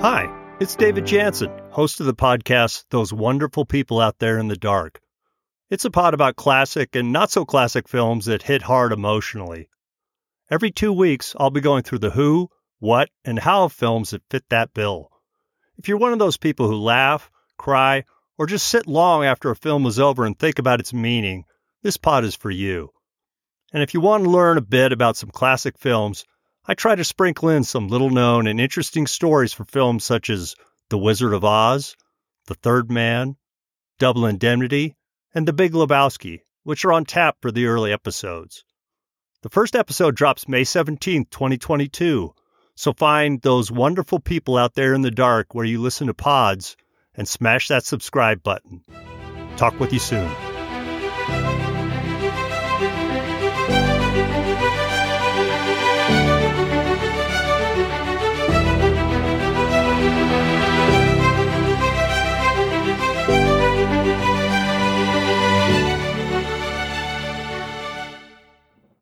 Hi, it's David Jansen, host of the podcast Those Wonderful People Out There in the Dark. It's a pod about classic and not so classic films that hit hard emotionally. Every two weeks, I'll be going through the who, what, and how of films that fit that bill. If you're one of those people who laugh, cry, or just sit long after a film is over and think about its meaning, this pod is for you. And if you want to learn a bit about some classic films, I try to sprinkle in some little known and interesting stories for films such as The Wizard of Oz, The Third Man, Double Indemnity, and The Big Lebowski, which are on tap for the early episodes. The first episode drops May 17th, 2022, so find those wonderful people out there in the dark where you listen to pods and smash that subscribe button. Talk with you soon.